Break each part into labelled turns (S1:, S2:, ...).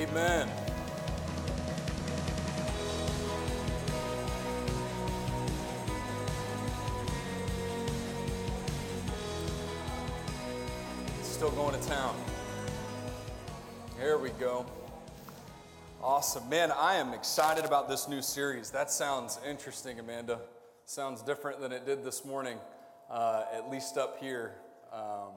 S1: Amen. Still going to town. There we go. Awesome. Man, I am excited about this new series. That sounds interesting, Amanda. Sounds different than it did this morning, uh, at least up here. Um,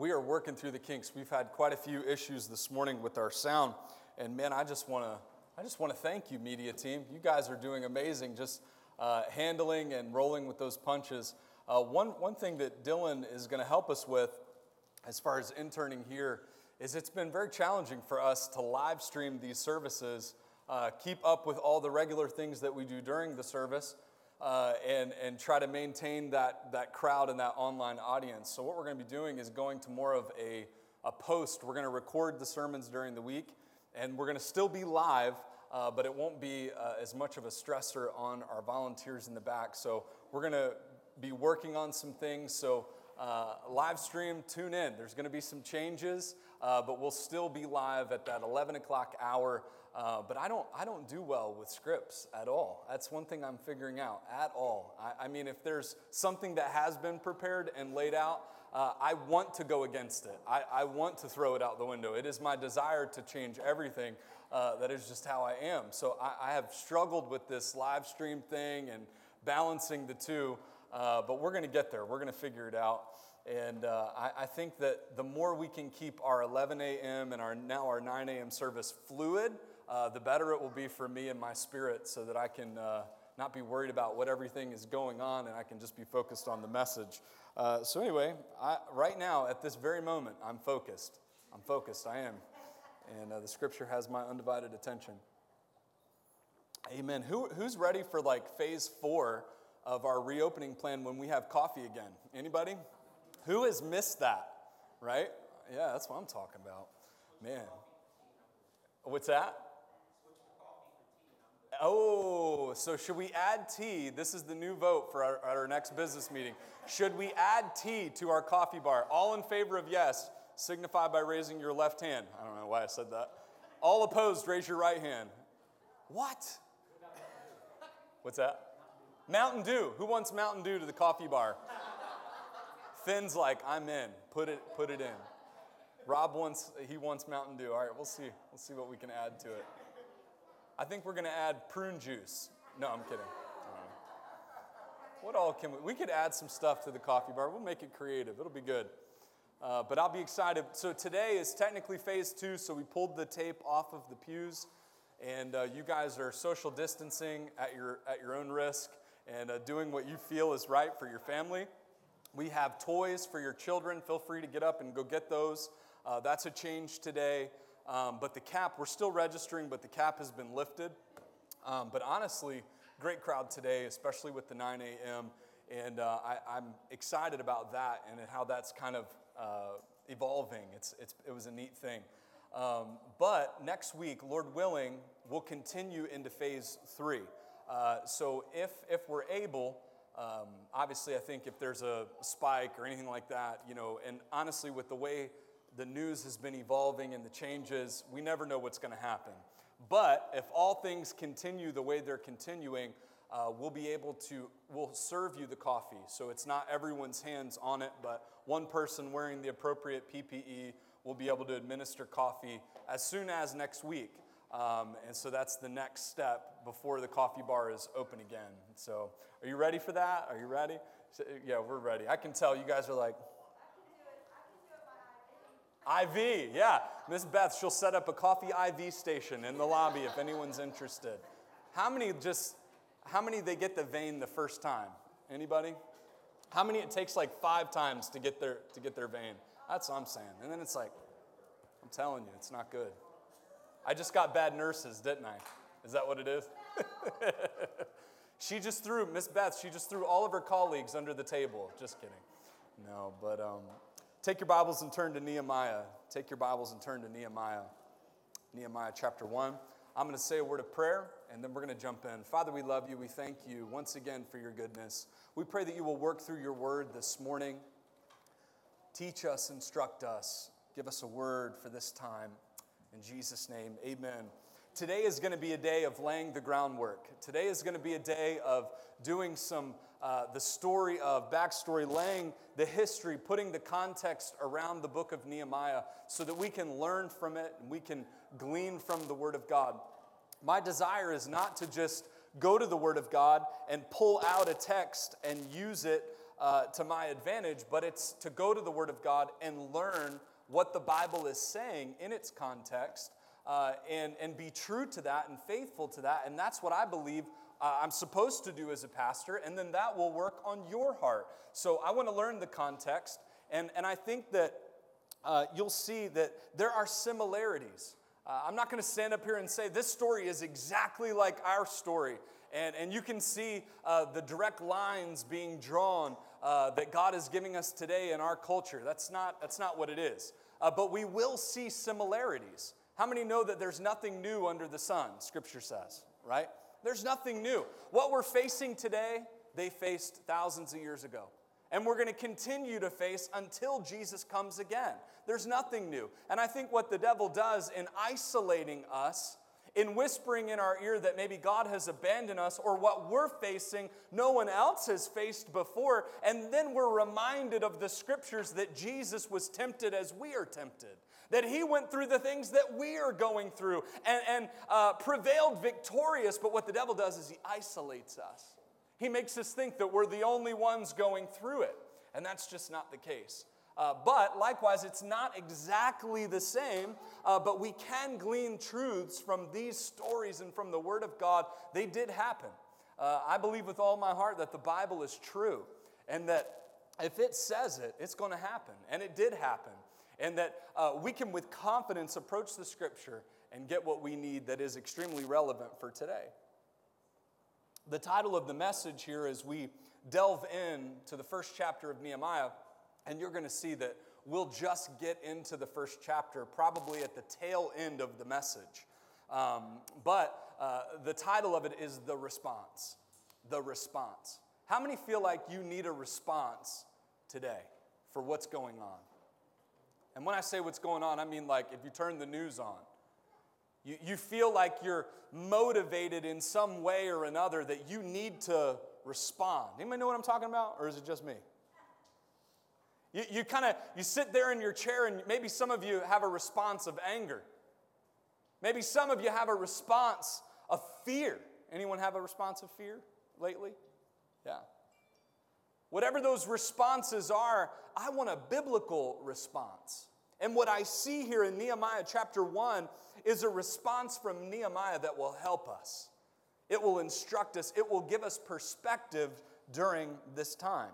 S1: we are working through the kinks. We've had quite a few issues this morning with our sound. And man, I just want to I just want to thank you, media team. You guys are doing amazing just uh, handling and rolling with those punches. Uh, one, one thing that Dylan is going to help us with as far as interning here is it's been very challenging for us to live stream these services, uh, keep up with all the regular things that we do during the service, uh, and, and try to maintain that, that crowd and that online audience. So, what we're going to be doing is going to more of a, a post. We're going to record the sermons during the week, and we're going to still be live, uh, but it won't be uh, as much of a stressor on our volunteers in the back. So, we're going to be working on some things. So, uh, live stream, tune in. There's going to be some changes, uh, but we'll still be live at that 11 o'clock hour. Uh, but I don't, I don't do well with scripts at all. That's one thing I'm figuring out at all. I, I mean, if there's something that has been prepared and laid out, uh, I want to go against it. I, I, want to throw it out the window. It is my desire to change everything. Uh, that is just how I am. So I, I, have struggled with this live stream thing and balancing the two, uh, but we're going to get there. We're going to figure it out. And uh, I, I, think that the more we can keep our 11 a.m. and our now our 9 a.m. service fluid, uh, the better it will be for me and my spirit so that I can uh, not be worried about what everything is going on and I can just be focused on the message. Uh, so, anyway, I, right now, at this very moment, I'm focused. I'm focused, I am. And uh, the scripture has my undivided attention. Amen. Who, who's ready for like phase four of our reopening plan when we have coffee again? Anybody? Who has missed that? Right? Yeah, that's what I'm talking about. Man. What's that? oh, so should we add tea? This is the new vote for our, our next business meeting. Should we add tea to our coffee bar? All in favor of yes, signify by raising your left hand. I don't know why I said that. All opposed, raise your right hand. What? What's that? Mountain Dew. Who wants Mountain Dew to the coffee bar? Finn's like, I'm in. Put it, put it in. Rob wants he wants Mountain Dew. All right, we'll see. We'll see what we can add to it. I think we're going to add prune juice. No, I'm kidding. What all can we? We could add some stuff to the coffee bar. We'll make it creative. It'll be good. Uh, but I'll be excited. So today is technically phase two. So we pulled the tape off of the pews, and uh, you guys are social distancing at your at your own risk and uh, doing what you feel is right for your family. We have toys for your children. Feel free to get up and go get those. Uh, that's a change today. Um, but the cap, we're still registering, but the cap has been lifted. Um, but honestly, great crowd today, especially with the 9 a.m. And uh, I, am excited about that and how that's kind of uh, evolving. It's, it's, it was a neat thing. Um, but next week, Lord willing, we'll continue into phase three. Uh, so if, if we're able, um, obviously, I think if there's a spike or anything like that, you know, and honestly, with the way the news has been evolving and the changes, we never know what's going to happen. But if all things continue the way they're continuing, uh, we'll be able to, we'll serve you the coffee. So it's not everyone's hands on it, but one person wearing the appropriate PPE will be able to administer coffee as soon as next week. Um, and so that's the next step before the coffee bar is open again. So, are you ready for that? Are you ready? So, yeah, we're ready. I can tell you guys are like, IV, yeah. Miss Beth, she'll set up a coffee IV station in the lobby if anyone's interested. How many just, how many they get the vein the first time? Anybody? How many it takes like five times to get their to get their vein? That's what I'm saying. And then it's like, I'm telling you, it's not good. I just got bad nurses, didn't I? Is that what it is? she just threw Miss Beth. She just threw all of her colleagues under the table. Just kidding. No, but um, Take your Bibles and turn to Nehemiah. Take your Bibles and turn to Nehemiah. Nehemiah chapter 1. I'm going to say a word of prayer and then we're going to jump in. Father, we love you. We thank you once again for your goodness. We pray that you will work through your word this morning. Teach us, instruct us, give us a word for this time. In Jesus' name, amen. Today is going to be a day of laying the groundwork. Today is going to be a day of doing some, uh, the story of backstory, laying the history, putting the context around the book of Nehemiah so that we can learn from it and we can glean from the Word of God. My desire is not to just go to the Word of God and pull out a text and use it uh, to my advantage, but it's to go to the Word of God and learn what the Bible is saying in its context uh, and, and be true to that and faithful to that. And that's what I believe uh, I'm supposed to do as a pastor. And then that will work on your heart. So I want to learn the context. And, and I think that uh, you'll see that there are similarities. Uh, I'm not going to stand up here and say this story is exactly like our story. And, and you can see uh, the direct lines being drawn uh, that God is giving us today in our culture. That's not, that's not what it is. Uh, but we will see similarities. How many know that there's nothing new under the sun, Scripture says, right? There's nothing new. What we're facing today, they faced thousands of years ago. And we're going to continue to face until Jesus comes again. There's nothing new. And I think what the devil does in isolating us in whispering in our ear that maybe God has abandoned us or what we're facing no one else has faced before. And then we're reminded of the scriptures that Jesus was tempted as we are tempted, that he went through the things that we are going through and, and uh, prevailed victorious. But what the devil does is he isolates us, he makes us think that we're the only ones going through it. And that's just not the case. Uh, but likewise, it's not exactly the same, uh, but we can glean truths from these stories and from the Word of God. They did happen. Uh, I believe with all my heart that the Bible is true and that if it says it, it's going to happen. And it did happen. And that uh, we can, with confidence, approach the Scripture and get what we need that is extremely relevant for today. The title of the message here is: we delve in to the first chapter of Nehemiah and you're going to see that we'll just get into the first chapter, probably at the tail end of the message. Um, but uh, the title of it is The Response. The Response. How many feel like you need a response today for what's going on? And when I say what's going on, I mean like if you turn the news on, you, you feel like you're motivated in some way or another that you need to respond. Anybody know what I'm talking about? Or is it just me? You, you kind of you sit there in your chair and maybe some of you have a response of anger. Maybe some of you have a response of fear. Anyone have a response of fear lately? Yeah. Whatever those responses are, I want a biblical response. And what I see here in Nehemiah chapter 1 is a response from Nehemiah that will help us. It will instruct us, it will give us perspective during this time.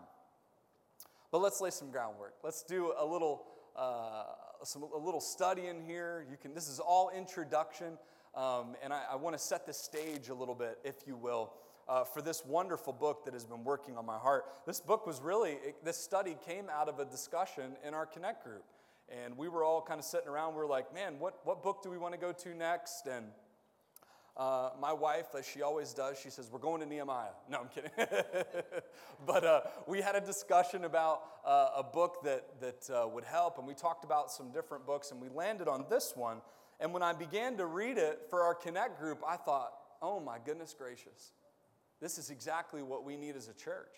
S1: But let's lay some groundwork. Let's do a little, uh, some, a little study in here. You can, this is all introduction, um, and I, I want to set the stage a little bit, if you will. Uh, for this wonderful book that has been working on my heart. This book was really, it, this study came out of a discussion in our Connect group. And we were all kind of sitting around, we are like, man, what, what book do we want to go to next? And uh, my wife, as she always does, she says, We're going to Nehemiah. No, I'm kidding. but uh, we had a discussion about uh, a book that, that uh, would help, and we talked about some different books, and we landed on this one. And when I began to read it for our Connect group, I thought, Oh my goodness gracious, this is exactly what we need as a church.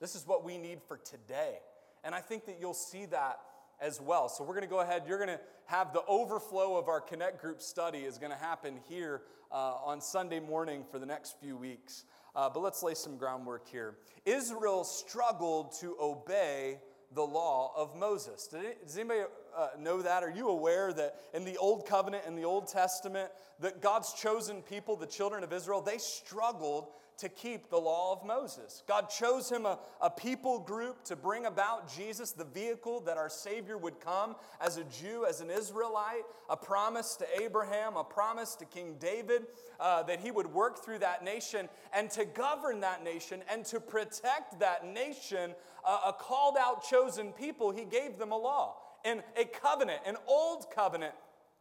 S1: This is what we need for today. And I think that you'll see that as well. So we're going to go ahead. You're going to have the overflow of our Connect Group study is going to happen here uh, on Sunday morning for the next few weeks. Uh, but let's lay some groundwork here. Israel struggled to obey the law of Moses. does anybody uh, know that? Are you aware that in the Old Covenant and the Old Testament, that God's chosen people, the children of Israel, they struggled to keep the law of Moses. God chose him a, a people group to bring about Jesus, the vehicle that our Savior would come as a Jew, as an Israelite, a promise to Abraham, a promise to King David uh, that he would work through that nation and to govern that nation and to protect that nation, uh, a called out, chosen people. He gave them a law and a covenant, an old covenant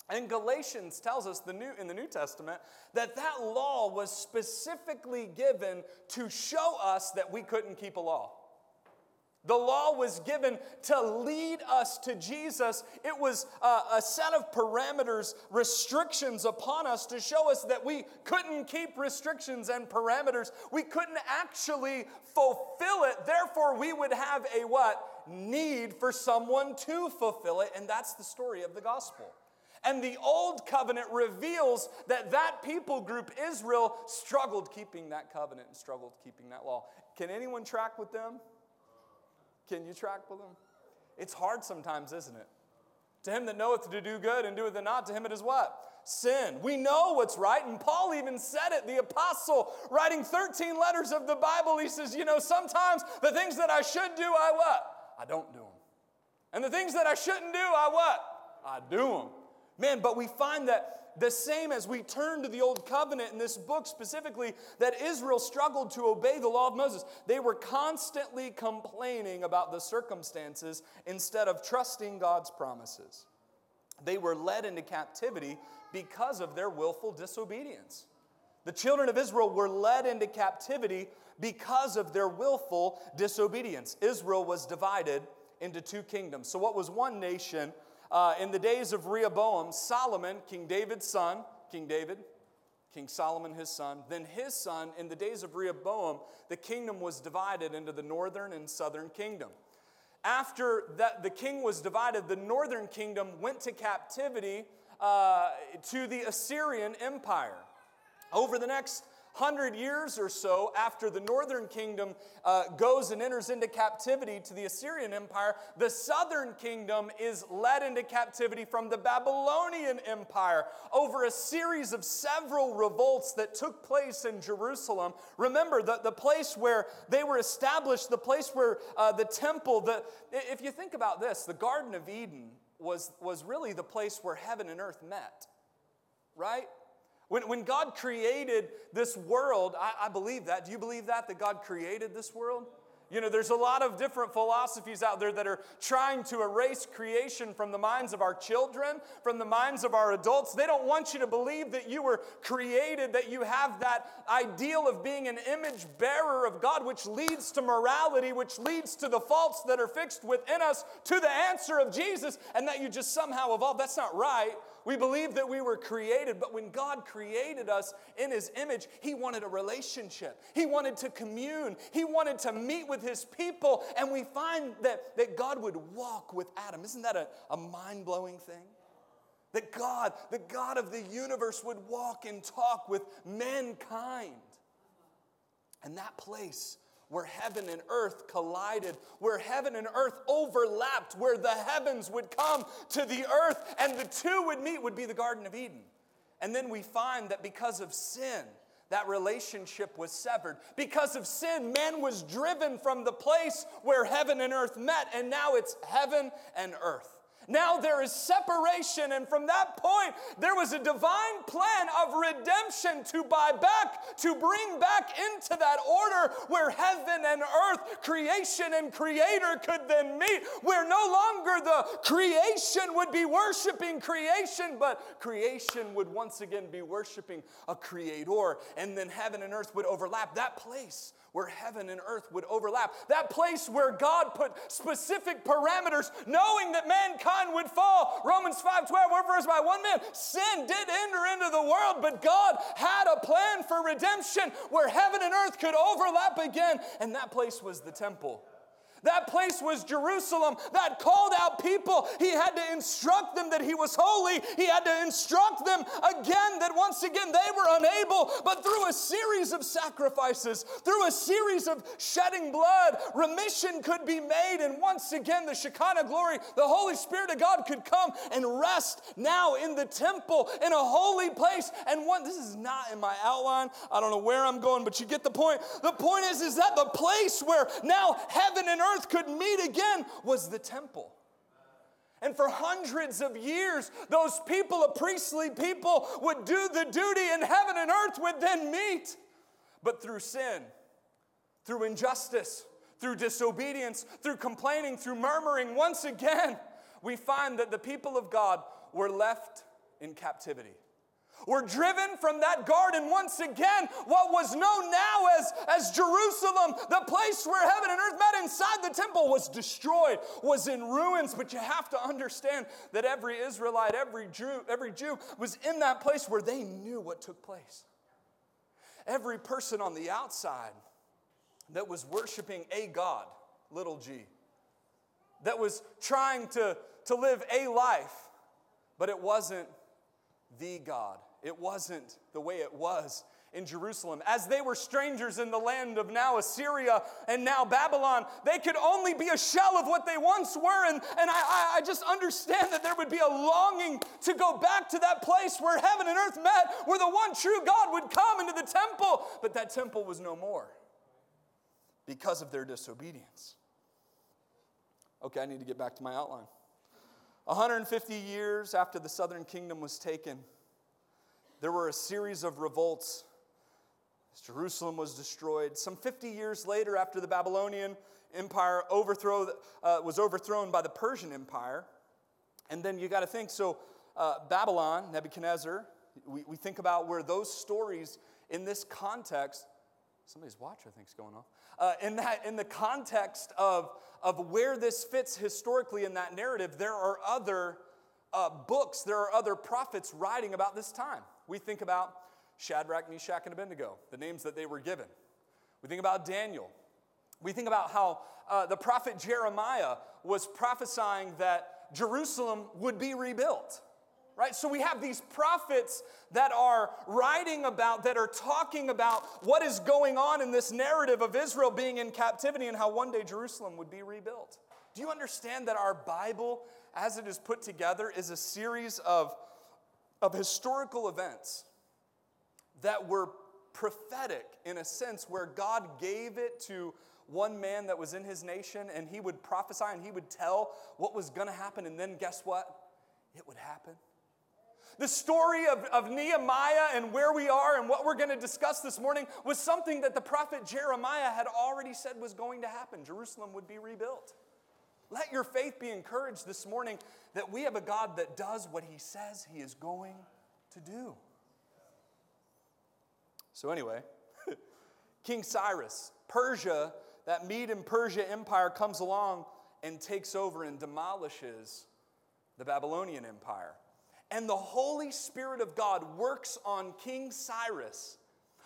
S1: and Galatians tells us the new, in the New Testament that that law was specifically given to show us that we couldn't keep a law. The law was given to lead us to Jesus. It was a, a set of parameters, restrictions upon us to show us that we couldn't keep restrictions and parameters. We couldn't actually fulfill it. Therefore, we would have a what? Need for someone to fulfill it. And that's the story of the gospel. And the old covenant reveals that that people group, Israel, struggled keeping that covenant and struggled keeping that law. Can anyone track with them? Can you track with them? It's hard sometimes, isn't it? To him that knoweth to do good and doeth it not, to him it is what? sin. We know what's right, and Paul even said it. The apostle, writing 13 letters of the Bible, he says, You know, sometimes the things that I should do, I what? I don't do them. And the things that I shouldn't do, I what? I do them. Man, but we find that the same as we turn to the Old Covenant in this book specifically, that Israel struggled to obey the law of Moses. They were constantly complaining about the circumstances instead of trusting God's promises. They were led into captivity because of their willful disobedience. The children of Israel were led into captivity because of their willful disobedience. Israel was divided into two kingdoms. So, what was one nation uh, in the days of Rehoboam, Solomon, King David's son, King David, King Solomon, his son, then his son, in the days of Rehoboam, the kingdom was divided into the northern and southern kingdom. After that, the king was divided, the northern kingdom went to captivity uh, to the Assyrian Empire. Over the next 100 years or so after the northern kingdom uh, goes and enters into captivity to the Assyrian Empire, the southern kingdom is led into captivity from the Babylonian Empire over a series of several revolts that took place in Jerusalem. Remember, the, the place where they were established, the place where uh, the temple, the, if you think about this, the Garden of Eden was, was really the place where heaven and earth met, right? When, when God created this world, I, I believe that. Do you believe that, that God created this world? You know, there's a lot of different philosophies out there that are trying to erase creation from the minds of our children, from the minds of our adults. They don't want you to believe that you were created, that you have that ideal of being an image bearer of God, which leads to morality, which leads to the faults that are fixed within us, to the answer of Jesus, and that you just somehow evolved. That's not right. We believe that we were created, but when God created us in His image, He wanted a relationship. He wanted to commune. He wanted to meet with His people. And we find that, that God would walk with Adam. Isn't that a, a mind blowing thing? That God, the God of the universe, would walk and talk with mankind. And that place where heaven and earth collided, where heaven and earth overlapped, where the heavens would come to the earth and the two would meet would be the Garden of Eden. And then we find that because of sin, that relationship was severed. Because of sin, man was driven from the place where heaven and earth met, and now it's heaven and earth. Now there is separation, and from that point, there was a divine plan of redemption to buy back, to bring back into that order where heaven and earth, creation and creator could then meet, where no longer the creation would be worshiping creation, but creation would once again be worshiping a creator, and then heaven and earth would overlap. That place where heaven and earth would overlap, that place where God put specific parameters, knowing that mankind would fall. Romans 5 12, where first by one man, sin did enter into the world, but God had a plan for redemption where heaven and earth could overlap again, and that place was the temple. That place was Jerusalem. That called out people. He had to instruct them that he was holy. He had to instruct them again that once again they were unable, but through a series of sacrifices, through a series of shedding blood, remission could be made. And once again, the Shekinah glory, the Holy Spirit of God could come and rest now in the temple, in a holy place. And one, this is not in my outline. I don't know where I'm going, but you get the point. The point is, is that the place where now heaven and earth earth could meet again was the temple. And for hundreds of years, those people, a priestly people, would do the duty, and heaven and earth would then meet. But through sin, through injustice, through disobedience, through complaining, through murmuring, once again, we find that the people of God were left in captivity were driven from that garden once again, what was known now as, as Jerusalem, the place where heaven and earth met inside the temple, was destroyed, was in ruins. But you have to understand that every Israelite, every Jew, every Jew was in that place where they knew what took place. Every person on the outside that was worshiping a God, little g, that was trying to, to live a life, but it wasn't the God. It wasn't the way it was in Jerusalem. As they were strangers in the land of now Assyria and now Babylon, they could only be a shell of what they once were. And, and I, I just understand that there would be a longing to go back to that place where heaven and earth met, where the one true God would come into the temple. But that temple was no more because of their disobedience. Okay, I need to get back to my outline. 150 years after the southern kingdom was taken, there were a series of revolts. Jerusalem was destroyed. Some 50 years later, after the Babylonian Empire overthrow, uh, was overthrown by the Persian Empire, and then you got to think so, uh, Babylon, Nebuchadnezzar, we, we think about where those stories in this context Somebody's watch, I think, is going off. Uh, in, that, in the context of, of where this fits historically in that narrative, there are other uh, books, there are other prophets writing about this time. We think about Shadrach, Meshach, and Abednego, the names that they were given. We think about Daniel. We think about how uh, the prophet Jeremiah was prophesying that Jerusalem would be rebuilt right? So we have these prophets that are writing about, that are talking about what is going on in this narrative of Israel being in captivity and how one day Jerusalem would be rebuilt. Do you understand that our Bible, as it is put together, is a series of, of historical events that were prophetic in a sense where God gave it to one man that was in his nation and he would prophesy and he would tell what was going to happen, and then guess what? It would happen. The story of, of Nehemiah and where we are and what we're going to discuss this morning was something that the prophet Jeremiah had already said was going to happen. Jerusalem would be rebuilt. Let your faith be encouraged this morning that we have a God that does what he says he is going to do. So, anyway, King Cyrus, Persia, that Mede and Persia empire comes along and takes over and demolishes the Babylonian empire. And the Holy Spirit of God works on King Cyrus,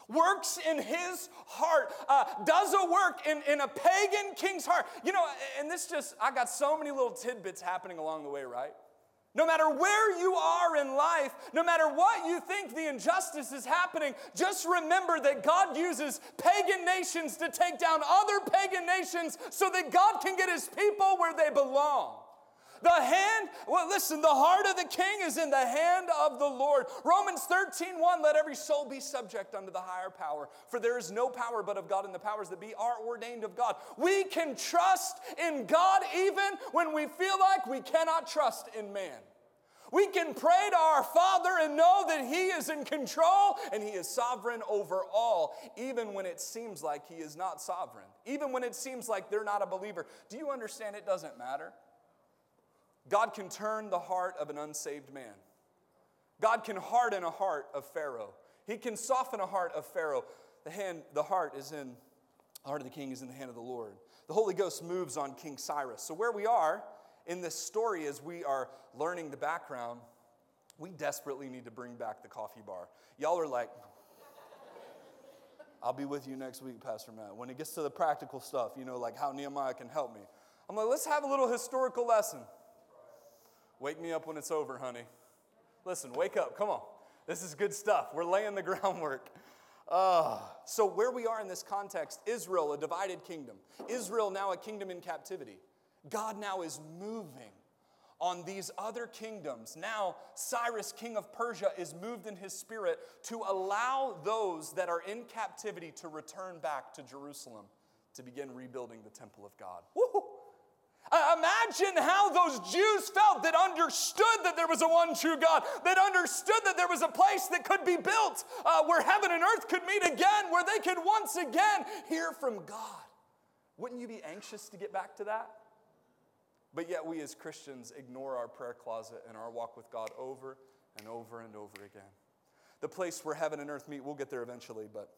S1: works in his heart, uh, does a work in, in a pagan king's heart. You know, and this just, I got so many little tidbits happening along the way, right? No matter where you are in life, no matter what you think the injustice is happening, just remember that God uses pagan nations to take down other pagan nations so that God can get his people where they belong. The hand, well, listen, the heart of the king is in the hand of the Lord. Romans 13, 1, let every soul be subject unto the higher power, for there is no power but of God, and the powers that be are ordained of God. We can trust in God even when we feel like we cannot trust in man. We can pray to our Father and know that He is in control and He is sovereign over all, even when it seems like He is not sovereign, even when it seems like they're not a believer. Do you understand? It doesn't matter. God can turn the heart of an unsaved man. God can harden a heart of Pharaoh. He can soften a heart of Pharaoh. The hand, the heart is in, the heart of the king is in the hand of the Lord. The Holy Ghost moves on King Cyrus. So where we are in this story as we are learning the background, we desperately need to bring back the coffee bar. Y'all are like, I'll be with you next week, Pastor Matt. When it gets to the practical stuff, you know, like how Nehemiah can help me. I'm like, let's have a little historical lesson. Wake me up when it's over, honey. Listen, wake up. Come on. This is good stuff. We're laying the groundwork. Uh, so, where we are in this context, Israel, a divided kingdom, Israel now a kingdom in captivity. God now is moving on these other kingdoms. Now, Cyrus, king of Persia, is moved in his spirit to allow those that are in captivity to return back to Jerusalem to begin rebuilding the temple of God. Woo-hoo. Uh, imagine how those Jews felt that understood that there was a one true God, that understood that there was a place that could be built uh, where heaven and earth could meet again, where they could once again hear from God. Wouldn't you be anxious to get back to that? But yet, we as Christians ignore our prayer closet and our walk with God over and over and over again. The place where heaven and earth meet, we'll get there eventually, but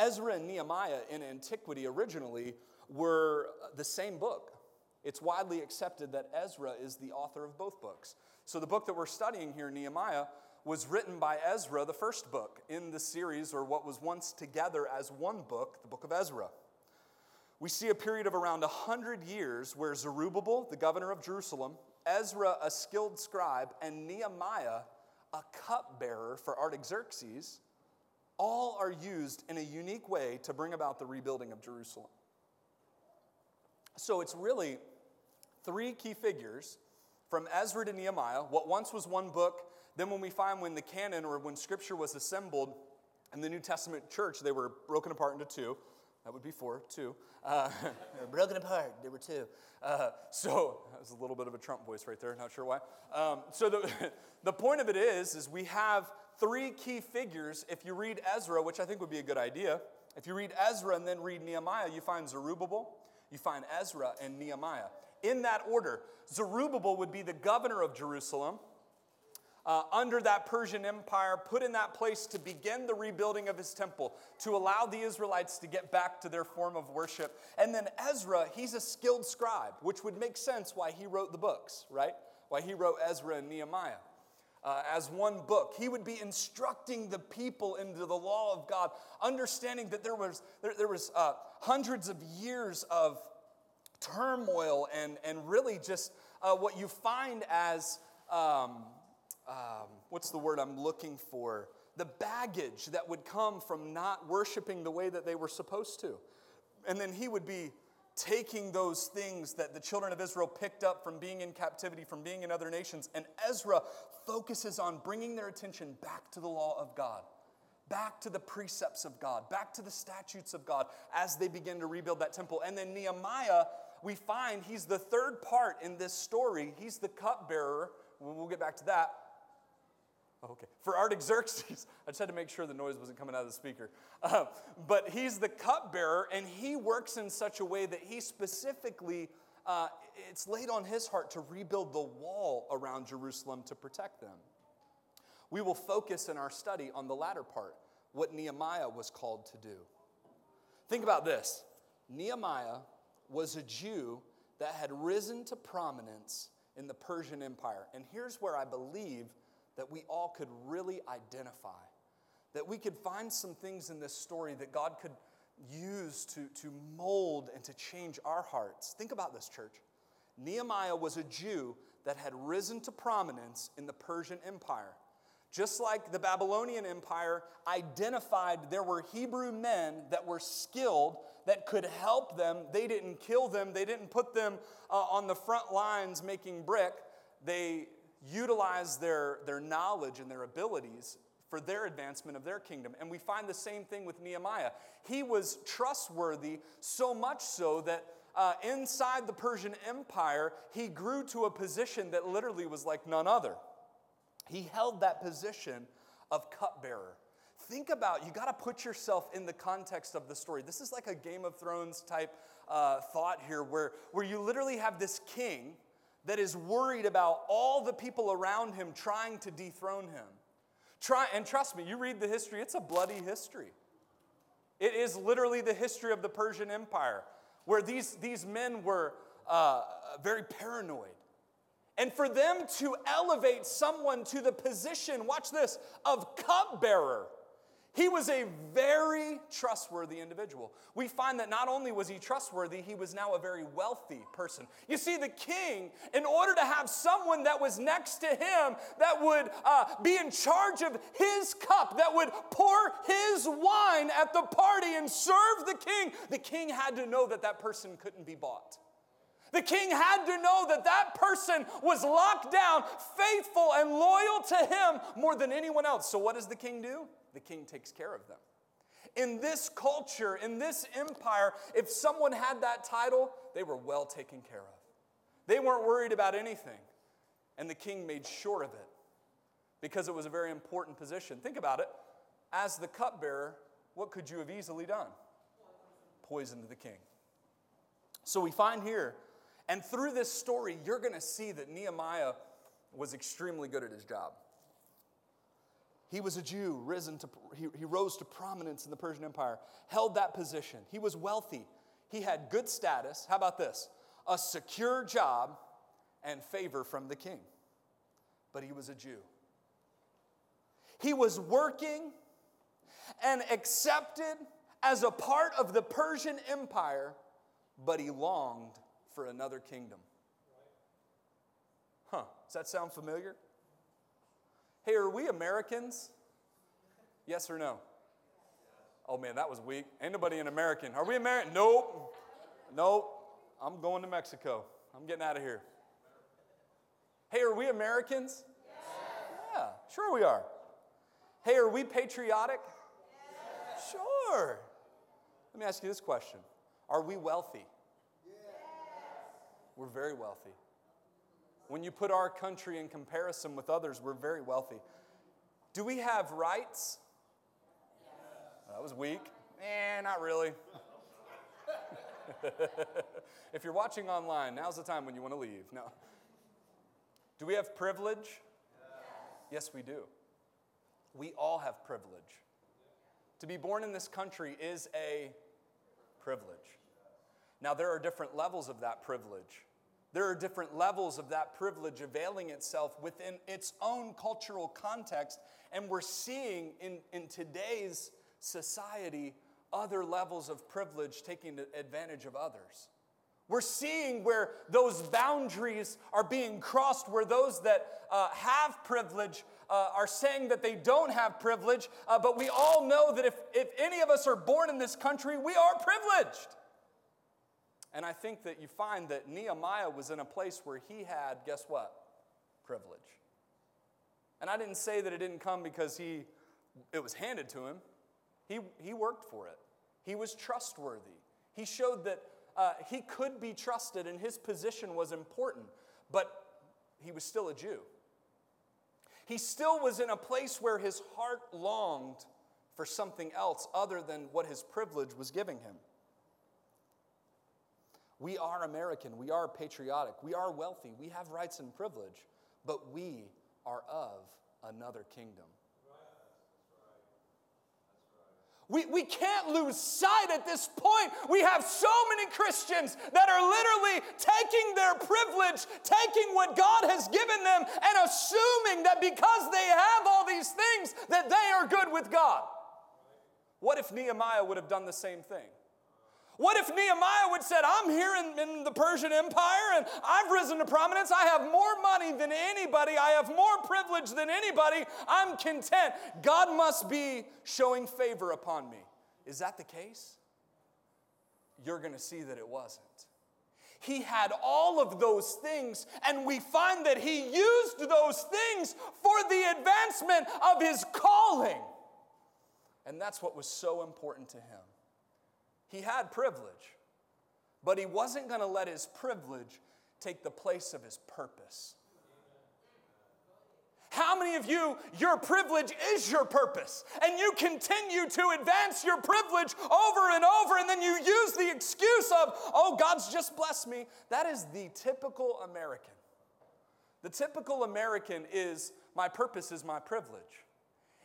S1: Ezra and Nehemiah in antiquity originally were the same book. It's widely accepted that Ezra is the author of both books. So, the book that we're studying here, Nehemiah, was written by Ezra, the first book in the series, or what was once together as one book, the book of Ezra. We see a period of around 100 years where Zerubbabel, the governor of Jerusalem, Ezra, a skilled scribe, and Nehemiah, a cupbearer for Artaxerxes, all are used in a unique way to bring about the rebuilding of Jerusalem. So it's really three key figures from Ezra to Nehemiah, what once was one book, then when we find when the canon or when scripture was assembled in the New Testament church, they were broken apart into two. That would be four, two. Uh, broken apart, there were two. Uh, so that was a little bit of a Trump voice right there, not sure why. Um, so the, the point of it is, is we have three key figures. If you read Ezra, which I think would be a good idea, if you read Ezra and then read Nehemiah, you find Zerubbabel, you find Ezra and Nehemiah in that order. Zerubbabel would be the governor of Jerusalem uh, under that Persian Empire, put in that place to begin the rebuilding of his temple, to allow the Israelites to get back to their form of worship. And then Ezra, he's a skilled scribe, which would make sense why he wrote the books, right? Why he wrote Ezra and Nehemiah. Uh, as one book. He would be instructing the people into the law of God, understanding that there was, there, there was uh, hundreds of years of turmoil and, and really just uh, what you find as um, um, what's the word I'm looking for? The baggage that would come from not worshiping the way that they were supposed to. And then he would be taking those things that the children of Israel picked up from being in captivity, from being in other nations, and Ezra focuses on bringing their attention back to the law of God, back to the precepts of God, back to the statutes of God as they begin to rebuild that temple. And then Nehemiah we find he's the third part in this story. He's the cupbearer. We'll get back to that. Oh, okay. For Artaxerxes, I just had to make sure the noise wasn't coming out of the speaker. Uh, but he's the cupbearer, and he works in such a way that he specifically, uh, it's laid on his heart to rebuild the wall around Jerusalem to protect them. We will focus in our study on the latter part, what Nehemiah was called to do. Think about this Nehemiah was a Jew that had risen to prominence in the Persian Empire. And here's where I believe that we all could really identify, that we could find some things in this story that God could use to, to mold and to change our hearts. Think about this, church. Nehemiah was a Jew that had risen to prominence in the Persian Empire. Just like the Babylonian Empire identified there were Hebrew men that were skilled that could help them. They didn't kill them, they didn't put them uh, on the front lines making brick. They utilized their, their knowledge and their abilities for their advancement of their kingdom. And we find the same thing with Nehemiah. He was trustworthy, so much so that uh, inside the Persian Empire, he grew to a position that literally was like none other. He held that position of cupbearer think about, you got to put yourself in the context of the story. This is like a Game of Thrones type uh, thought here where, where you literally have this king that is worried about all the people around him trying to dethrone him. Try, and trust me, you read the history, it's a bloody history. It is literally the history of the Persian Empire, where these, these men were uh, very paranoid. And for them to elevate someone to the position, watch this, of cupbearer, he was a very trustworthy individual. We find that not only was he trustworthy, he was now a very wealthy person. You see, the king, in order to have someone that was next to him that would uh, be in charge of his cup, that would pour his wine at the party and serve the king, the king had to know that that person couldn't be bought. The king had to know that that person was locked down, faithful, and loyal to him more than anyone else. So, what does the king do? the king takes care of them. In this culture, in this empire, if someone had that title, they were well taken care of. They weren't worried about anything, and the king made sure of it because it was a very important position. Think about it. As the cupbearer, what could you have easily done? Poisoned the king. So we find here, and through this story, you're going to see that Nehemiah was extremely good at his job. He was a Jew, risen to, he, he rose to prominence in the Persian Empire, held that position. He was wealthy. He had good status. How about this? A secure job and favor from the king. But he was a Jew. He was working and accepted as a part of the Persian Empire, but he longed for another kingdom. Huh, does that sound familiar? Hey, are we Americans? Yes or no? Oh man, that was weak. Ain't nobody an American. Are we American? Nope. Nope. I'm going to Mexico. I'm getting out of here. Hey, are we Americans? Yeah, sure we are. Hey, are we patriotic? Sure. Let me ask you this question Are we wealthy? We're very wealthy. When you put our country in comparison with others, we're very wealthy. Do we have rights? that was weak. Eh, not really. if you're watching online, now's the time when you want to leave. No. Do we have privilege? Yes. yes, we do. We all have privilege. To be born in this country is a privilege. Now, there are different levels of that privilege. There are different levels of that privilege availing itself within its own cultural context. And we're seeing in, in today's society other levels of privilege taking advantage of others. We're seeing where those boundaries are being crossed, where those that uh, have privilege uh, are saying that they don't have privilege. Uh, but we all know that if, if any of us are born in this country, we are privileged. And I think that you find that Nehemiah was in a place where he had, guess what? Privilege. And I didn't say that it didn't come because he, it was handed to him. He, he worked for it. He was trustworthy. He showed that uh, he could be trusted and his position was important, but he was still a Jew. He still was in a place where his heart longed for something else other than what his privilege was giving him. We are American. We are patriotic. We are wealthy. We have rights and privilege, but we are of another kingdom. We, we can't lose sight at this point. We have so many Christians that are literally taking their privilege, taking what God has given them, and assuming that because they have all these things, that they are good with God. What if Nehemiah would have done the same thing? What if Nehemiah would said, I'm here in, in, the Persian Empire and I've risen to prominence. I have more money than anybody. I have more privilege than anybody. I'm content. God must be showing favor upon me. Is that the case? You're going to see that it wasn't. He had all of those things, and we find that he used those things for the advancement of his calling. And that's what was so important to him. He had privilege, but he wasn't going to let his privilege take the place of his purpose. How many of you, your privilege is your purpose, and you continue to advance your privilege over and over, and then you use the excuse of, oh, God's just blessed me? That is the typical American. The typical American is, my purpose is my privilege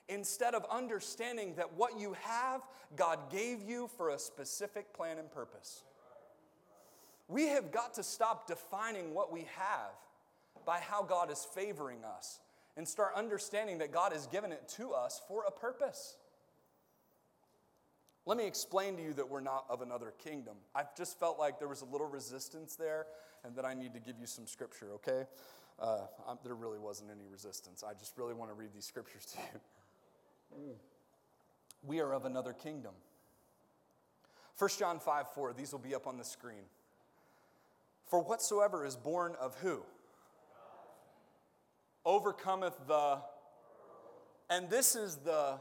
S1: instead of understanding that what you have, God gave you for a specific plan and purpose. We have got to stop defining what we have by how God is favoring us and start understanding that God has given it to us for a purpose. Let me explain to you that we're not of another kingdom. I've just felt like there was a little resistance there and that I need to give you some scripture, okay? Uh, there really wasn't any resistance. I just really want to read these scriptures to you. We are of another kingdom. 1 John 5 4, these will be up on the screen. For whatsoever is born of who? Overcometh the. And this is the.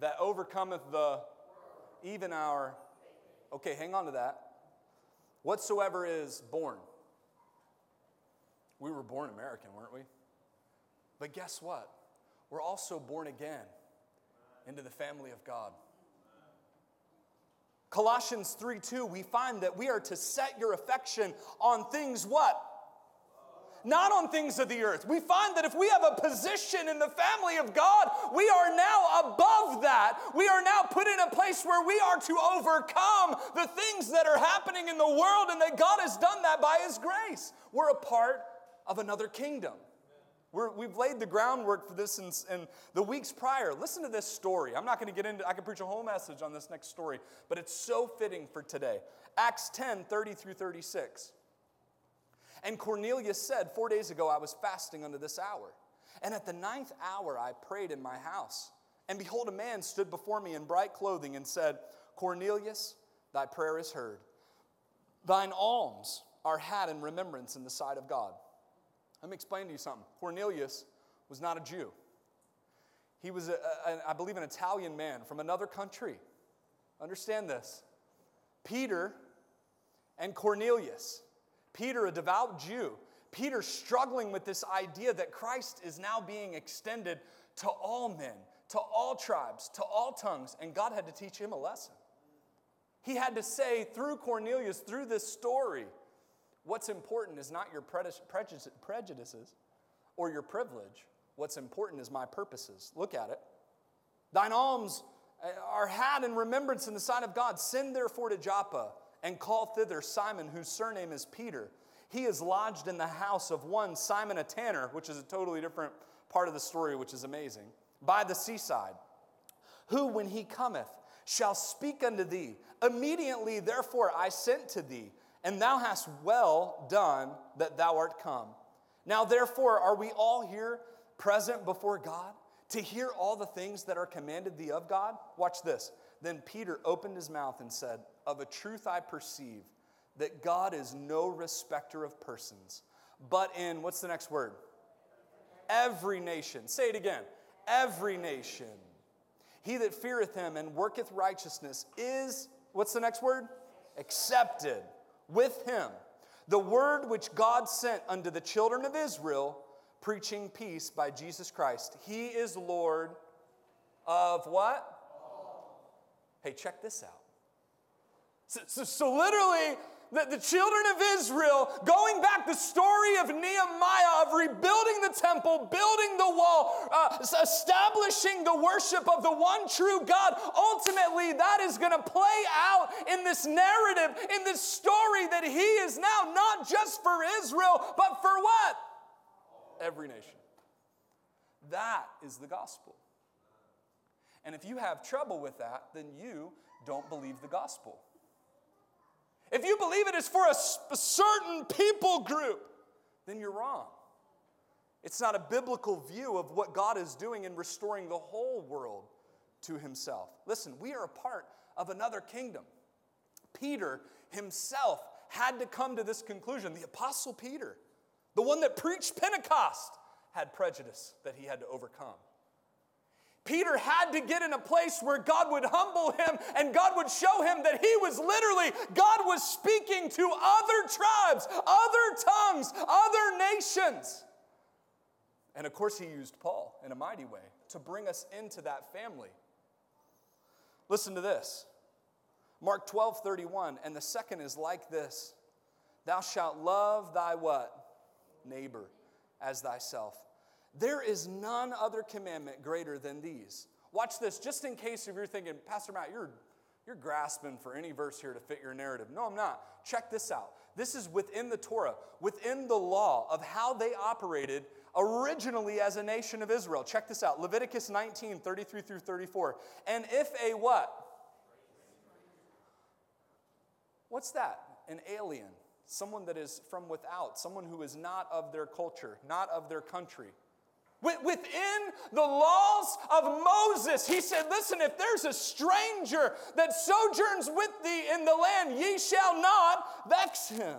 S1: That overcometh the. Even our. Okay, hang on to that. Whatsoever is born. We were born American, weren't we? But guess what? We're also born again into the family of God. Colossians 3 2, we find that we are to set your affection on things what? Not on things of the earth. We find that if we have a position in the family of God, we are now above that. We are now put in a place where we are to overcome the things that are happening in the world, and that God has done that by His grace. We're a part of another kingdom we have laid the groundwork for this in, in, the weeks prior. Listen to this story. I'm not going to get into I can preach a whole message on this next story, but it's so fitting for today. Acts 10 30 through 36. And Cornelius said, Four days ago I was fasting unto this hour. And at the ninth hour I prayed in my house. And behold, a man stood before me in bright clothing and said, Cornelius, thy prayer is heard. Thine alms are had in remembrance in the sight of God. Let me explain to you something. Cornelius was not a Jew. He was, I believe, an Italian man from another country. Understand this. Peter and Cornelius. Peter, a devout Jew. Peter struggling with this idea that Christ is now being extended to all men, to all tribes, to all tongues, and God had to teach him a lesson. He had to say through Cornelius, through this story, What's important is not your prejudices or your privilege. What's important is my purposes. Look at it. Thine alms eh, are had in remembrance in the sight of God. Send therefore to Joppa and call thither Simon, whose surname is Peter. He is lodged in the house of one Simon a tanner, which is a totally different part of the story, which is amazing, by the seaside, who, when he cometh, shall speak unto thee. Immediately, therefore, I sent to thee and thou hast well done that thou art come. Now, therefore, are we all here present before God to hear all the things that are commanded thee of God? Watch this. Then Peter opened his mouth and said, Of a truth I perceive that God is no respecter of persons, but in, what's the next word? Every nation. Say it again. Every nation. He that feareth him and worketh righteousness is, what's the next word? Accepted with him the word which God sent unto the children of Israel, preaching peace by Jesus Christ. He is Lord of what? Hey, check this out. So, so, so literally, that the children of Israel, going back the story of Nehemiah, of rebuilding the temple, building the wall, uh, establishing the worship of the one true God, ultimately that is going to play out in this narrative, in this story that he is now not just for Israel, but for what? Every nation. That is the gospel. And if you have trouble with that, then you don't believe the gospel. If you believe it is for a certain people group, then you're wrong. It's not a biblical view of what God is doing in restoring the whole world to himself. Listen, we are a part of another kingdom. Peter himself had to come to this conclusion. The Apostle Peter, the one that preached Pentecost, had prejudice that he had to overcome. Peter had to get in a place where God would humble him and God would show him that he was literally, God was speaking to other tribes, other tongues, other nations. And of course, he used Paul in a mighty way to bring us into that family. Listen to this Mark 12, 31, and the second is like this Thou shalt love thy what? Neighbor as thyself. There is none other commandment greater than these. Watch this, just in case if you're thinking, Pastor Matt, you're, you're grasping for any verse here to fit your narrative. No, I'm not. Check this out. This is within the Torah, within the law of how they operated originally as a nation of Israel. Check this out Leviticus 19, 33 through 34. And if a what? What's that? An alien, someone that is from without, someone who is not of their culture, not of their country. Within the laws of Moses, he said, Listen, if there's a stranger that sojourns with thee in the land, ye shall not vex him.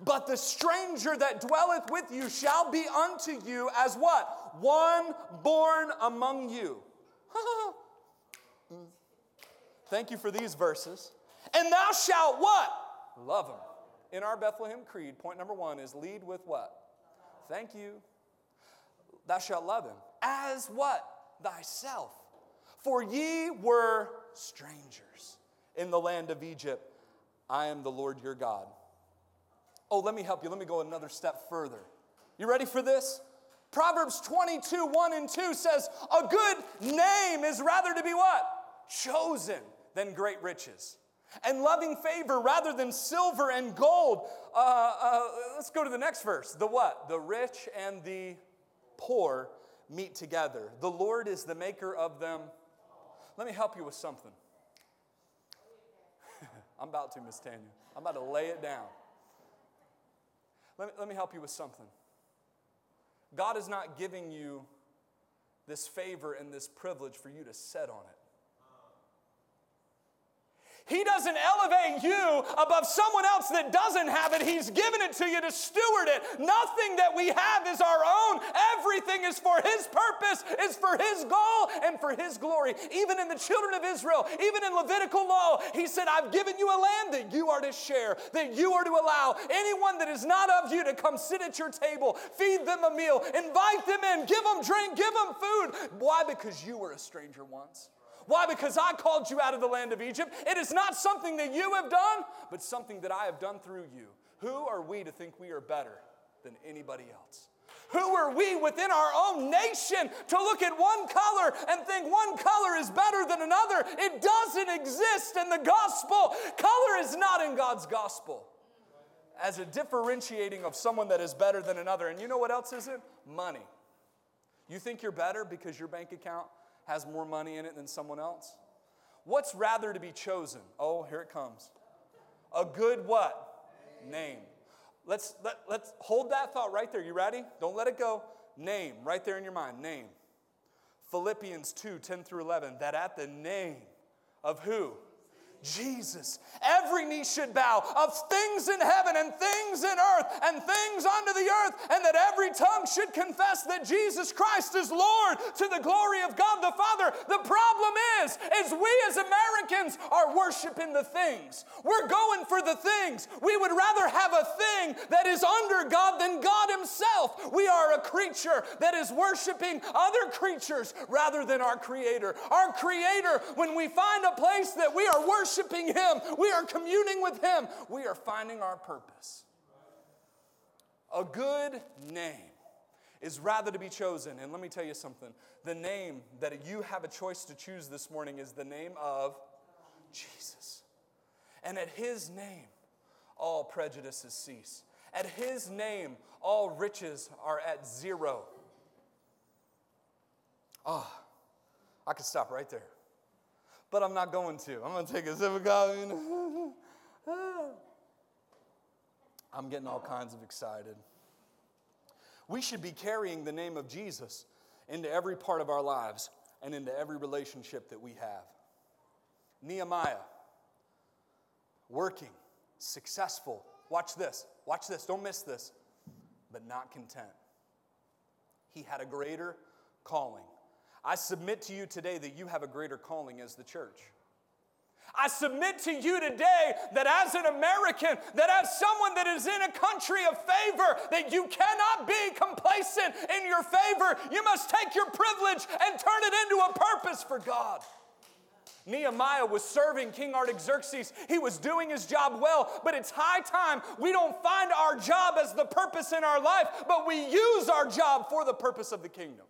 S1: But the stranger that dwelleth with you shall be unto you as what? One born among you. Thank you for these verses. And thou shalt what? Love him. In our Bethlehem Creed, point number one is lead with what? Thank you thou shalt love him as what? Thyself. For ye were strangers in the land of Egypt. I am the Lord your God. Oh, let me help you. Let me go another step further. You ready for this? Proverbs 22, 1 and 2 says, A good name is rather to be what? Chosen than great riches. And loving favor rather than silver and gold. Uh, uh, let's go to the next verse. The what? The rich and the poor meet together. The Lord is the maker of them. Let me help you with something. I'm about to, Miss Tanya. I'm about to lay it down. Let me, let me help you with something. God is not giving you this favor and this privilege for you to set on it. He doesn't elevate you above someone else that doesn't have it. He's given it to you to steward it. Nothing that we have is our own. Everything is for His purpose, is for His goal, and for His glory. Even in the children of Israel, even in Levitical law, He said, I've given you a land that you are to share, that you are to allow anyone that is not of you to come sit at your table, feed them a meal, invite them in, give them drink, give them food. Why? Because you were a stranger once. Why? Because I called you out of the land of Egypt. It is not something that you have done, but something that I have done through you. Who are we to think we are better than anybody else? Who are we within our own nation to look at one color and think one color is better than another? It doesn't exist in the gospel. Color is not in God's gospel as a differentiating of someone that is better than another. And you know what else isn't? Money. You think you're better because your bank account has more money in it than someone else? What's rather to be chosen? Oh, here it comes. A good what? Name. Let's let, let's hold that thought right there. You ready? Don't let it go. Name, right there in your mind. Name. Philippians 2, 10 through 11, that at the name of who? Jesus. Every knee should bow of things in heaven and things in earth and things under the earth, and that every tongue should confess that Jesus Christ is Lord to the glory of God the Father. The problem is, is we as Americans are worshiping the things. We're going for the things. We would rather have a thing that is under God than God Himself. We are a creature that is worshiping other creatures rather than our Creator. Our Creator, when we find a place that we are worshiping, worshiping Him. We are communing with Him. We are finding our purpose. A good name is rather to be chosen. And let me tell you something the name that you have a choice to choose this morning is the name of Jesus. And at His name, all prejudices cease. At His name, all riches are at zero. Ah, oh, I could stop right there but I'm not going to. I'm going to take a sip of coffee. And I'm getting all kinds of excited. We should be carrying the name of Jesus into every part of our lives and into every relationship that we have. Nehemiah, working, successful. Watch this, watch this, don't miss this, but not content. He had a greater calling I submit to you today that you have a greater calling as the church. I submit to you today that as an American, that as someone that is in a country of favor, that you cannot be complacent in your favor. You must take your privilege and turn it into a purpose for God. Nehemiah was serving King Artaxerxes. He was doing his job well, but it's high time we don't find our job as the purpose in our life, but we use our job for the purpose of the kingdom.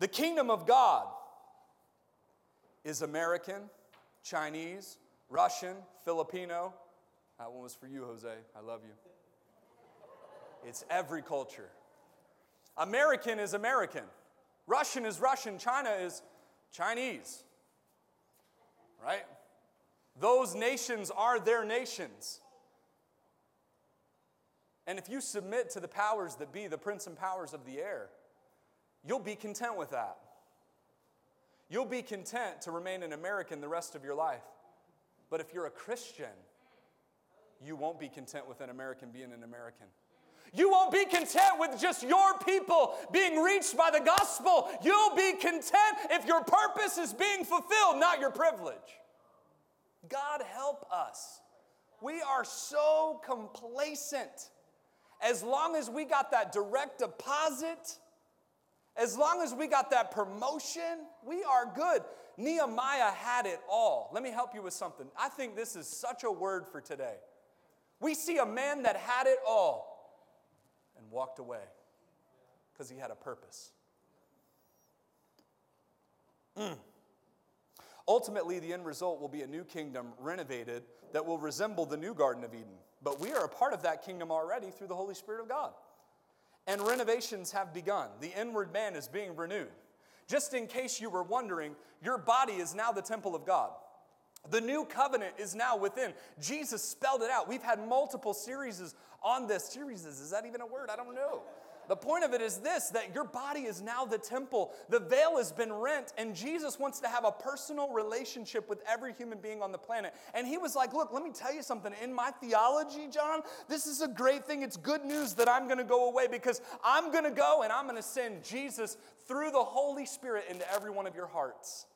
S1: The kingdom of God is American, Chinese, Russian, Filipino. That one was for you, Jose. I love you. It's every culture. American is American. Russian is Russian. China is Chinese. Right? Those nations are their nations. And if you submit to the powers that be, the prince and powers of the air, you'll be content with that. You'll be content to remain an American the rest of your life. But if you're a Christian, you won't be content with an American being an American. You won't be content with just your people being reached by the gospel. You'll be content if your purpose is being fulfilled, not your privilege. God help us. We are so complacent. As long as we got that direct deposit, as long as we got that promotion, we are good. Nehemiah had it all. Let me help you with something. I think this is such a word for today. We see a man that had it all and walked away because he had a purpose. Mm. Ultimately, the end result will be a new kingdom renovated that will resemble the new Garden of Eden. But we are a part of that kingdom already through the Holy Spirit of God and renovations have begun. The inward man is being renewed. Just in case you were wondering, your body is now the temple of God. The new covenant is now within. Jesus spelled it out. We've had multiple series on this. Series, is that even a word? I don't know. The point of it is this that your body is now the temple. The veil has been rent, and Jesus wants to have a personal relationship with every human being on the planet. And he was like, Look, let me tell you something. In my theology, John, this is a great thing. It's good news that I'm going to go away because I'm going to go and I'm going to send Jesus through the Holy Spirit into every one of your hearts.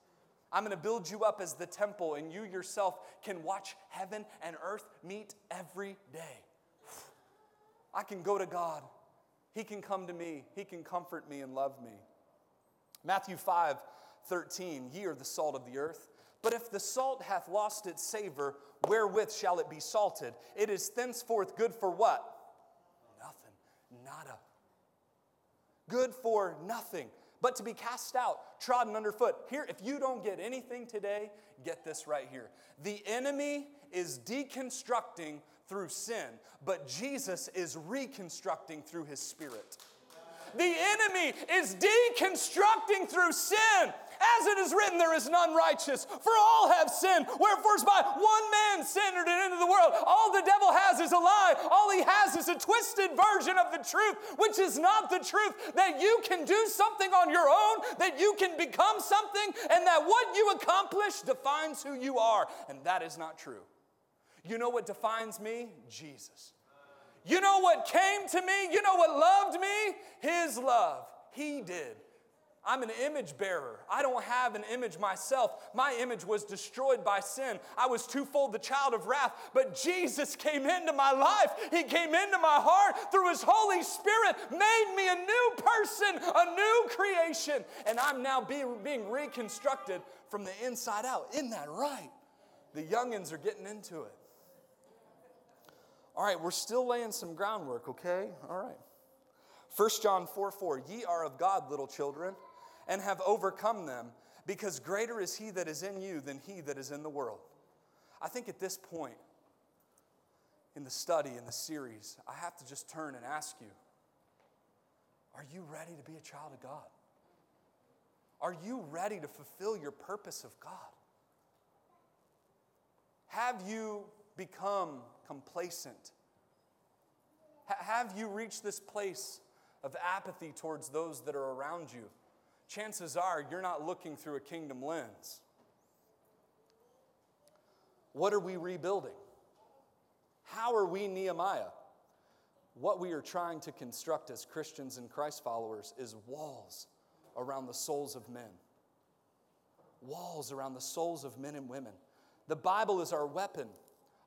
S1: I'm going to build you up as the temple, and you yourself can watch heaven and earth meet every day. I can go to God he can come to me. He can comfort me and love me. Matthew 5 13, ye are the salt of the earth. But if the salt hath lost its savor, wherewith shall it be salted? It is thenceforth good for what? Nothing. Nada. Good for nothing, but to be cast out, trodden underfoot. Here, if you don't get anything today, get this right here. The enemy is deconstructing through sin, but Jesus is reconstructing through his spirit. The enemy is deconstructing through sin. As it is written, there is none righteous, for all have sinned. Wherefore, by one man sinned and into the world. All the devil has is a lie. All he has is a twisted version of the truth, which is not the truth. That you can do something on your own, that you can become something, and that what you accomplish defines who you are. And that is not true. You know what defines me? Jesus. You know what came to me? You know what loved me? His love. He did. I'm an image bearer. I don't have an image myself. My image was destroyed by sin. I was twofold the child of wrath, but Jesus came into my life. He came into my heart through His Holy Spirit, made me a new person, a new creation. And I'm now being, being reconstructed from the inside out. Isn't that right? The youngins are getting into it. All right, we're still laying some groundwork, okay? All right. 1 John 4 4, ye are of God, little children, and have overcome them, because greater is he that is in you than he that is in the world. I think at this point in the study, in the series, I have to just turn and ask you are you ready to be a child of God? Are you ready to fulfill your purpose of God? Have you become complacent? H- have you reached this place of apathy towards those that are around you? Chances are you're not looking through a kingdom lens. What are we rebuilding? How are we Nehemiah? What we are trying to construct as Christians and Christ followers is walls around the souls of men. Walls around the souls of men and women. The Bible is our weapon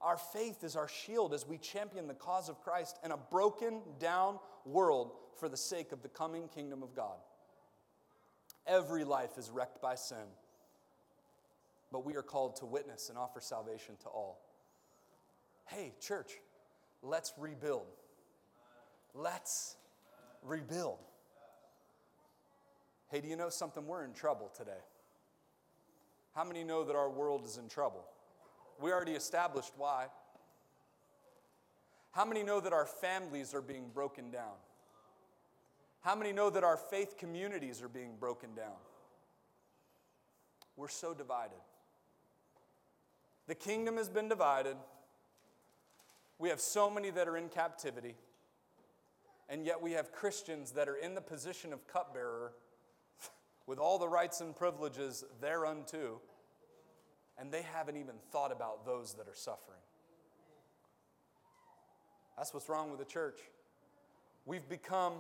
S1: our faith is our shield as we champion the cause of Christ in a broken down world for the sake of the coming kingdom of God. Every life is wrecked by sin, but we are called to witness and offer salvation to all. Hey, church, let's rebuild. Let's rebuild. Hey, do you know something? We're in trouble today. How many know that our world is in trouble? We already established why. How many know that our families are being broken down? How many know that our faith communities are being broken down? We're so divided. The kingdom has been divided. We have so many that are in captivity. And yet we have Christians that are in the position of cupbearer with all the rights and privileges thereunto and they haven't even thought about those that are suffering. That's what's wrong with the church. We've become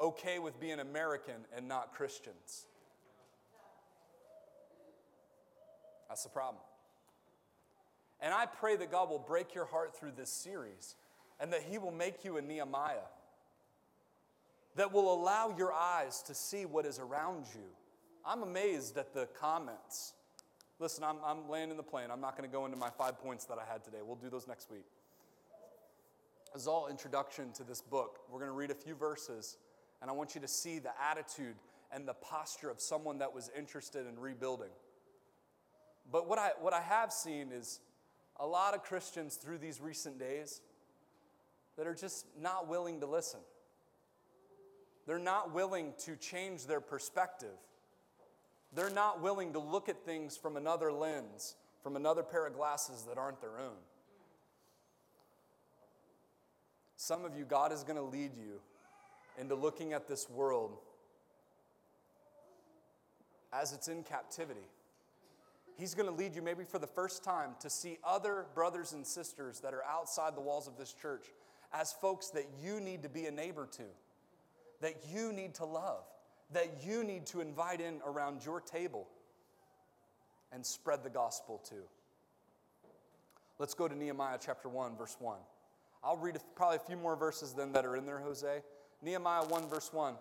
S1: okay with being American and not Christians. That's the problem. And I pray that God will break your heart through this series and that He will make you a Nehemiah that will allow your eyes to see what is around you. I'm amazed at the comments Listen, I'm, I'm landing the plane. I'm not going to go into my five points that I had today. We'll do those next week. This is all introduction to this book. We're going to read a few verses, and I want you to see the attitude and the posture of someone that was interested in rebuilding. But what I, what I have seen is a lot of Christians through these recent days that are just not willing to listen. They're not willing to change their perspective. They're not willing to look at things from another lens, from another pair of glasses that aren't their own. Some of you, God is going to lead you into looking at this world as it's in captivity. He's going to lead you, maybe for the first time, to see other brothers and sisters that are outside the walls of this church as folks that you need to be a neighbor to, that you need to love that you need to invite in around your table and spread the gospel to. Let's go to Nehemiah chapter 1, verse 1. I'll read probably a few more verses than that are in there, Jose. Nehemiah 1, verse 1.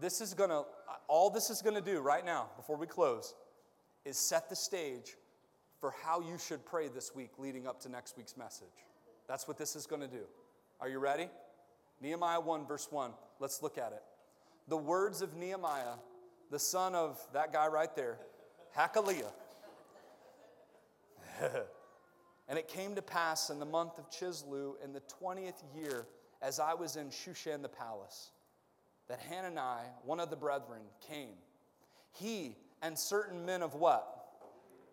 S1: This is gonna, all this is gonna do right now, before we close, is set the stage for how you should pray this week leading up to next week's message. That's what this is gonna do. Are you ready? Nehemiah 1, verse 1. Let's look at it the words of Nehemiah, the son of that guy right there, Hachaliah. and it came to pass in the month of Chisleu, in the 20th year, as I was in Shushan the palace, that Hanani, one of the brethren, came. He and certain men of what?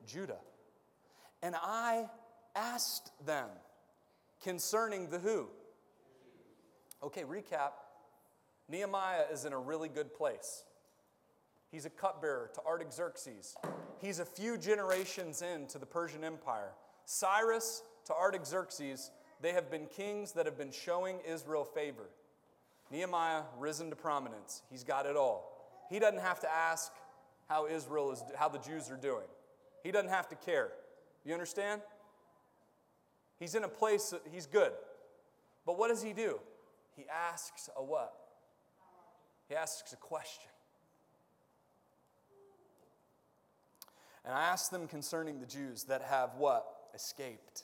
S1: Judah. And I asked them concerning the who. Okay, recap. Nehemiah is in a really good place. He's a cupbearer to Artaxerxes. He's a few generations into the Persian Empire. Cyrus to Artaxerxes, they have been kings that have been showing Israel favor. Nehemiah risen to prominence. He's got it all. He doesn't have to ask how Israel is how the Jews are doing. He doesn't have to care. You understand? He's in a place he's good. But what does he do? He asks a what? He asks a question. And I asked them concerning the Jews that have what? Escaped,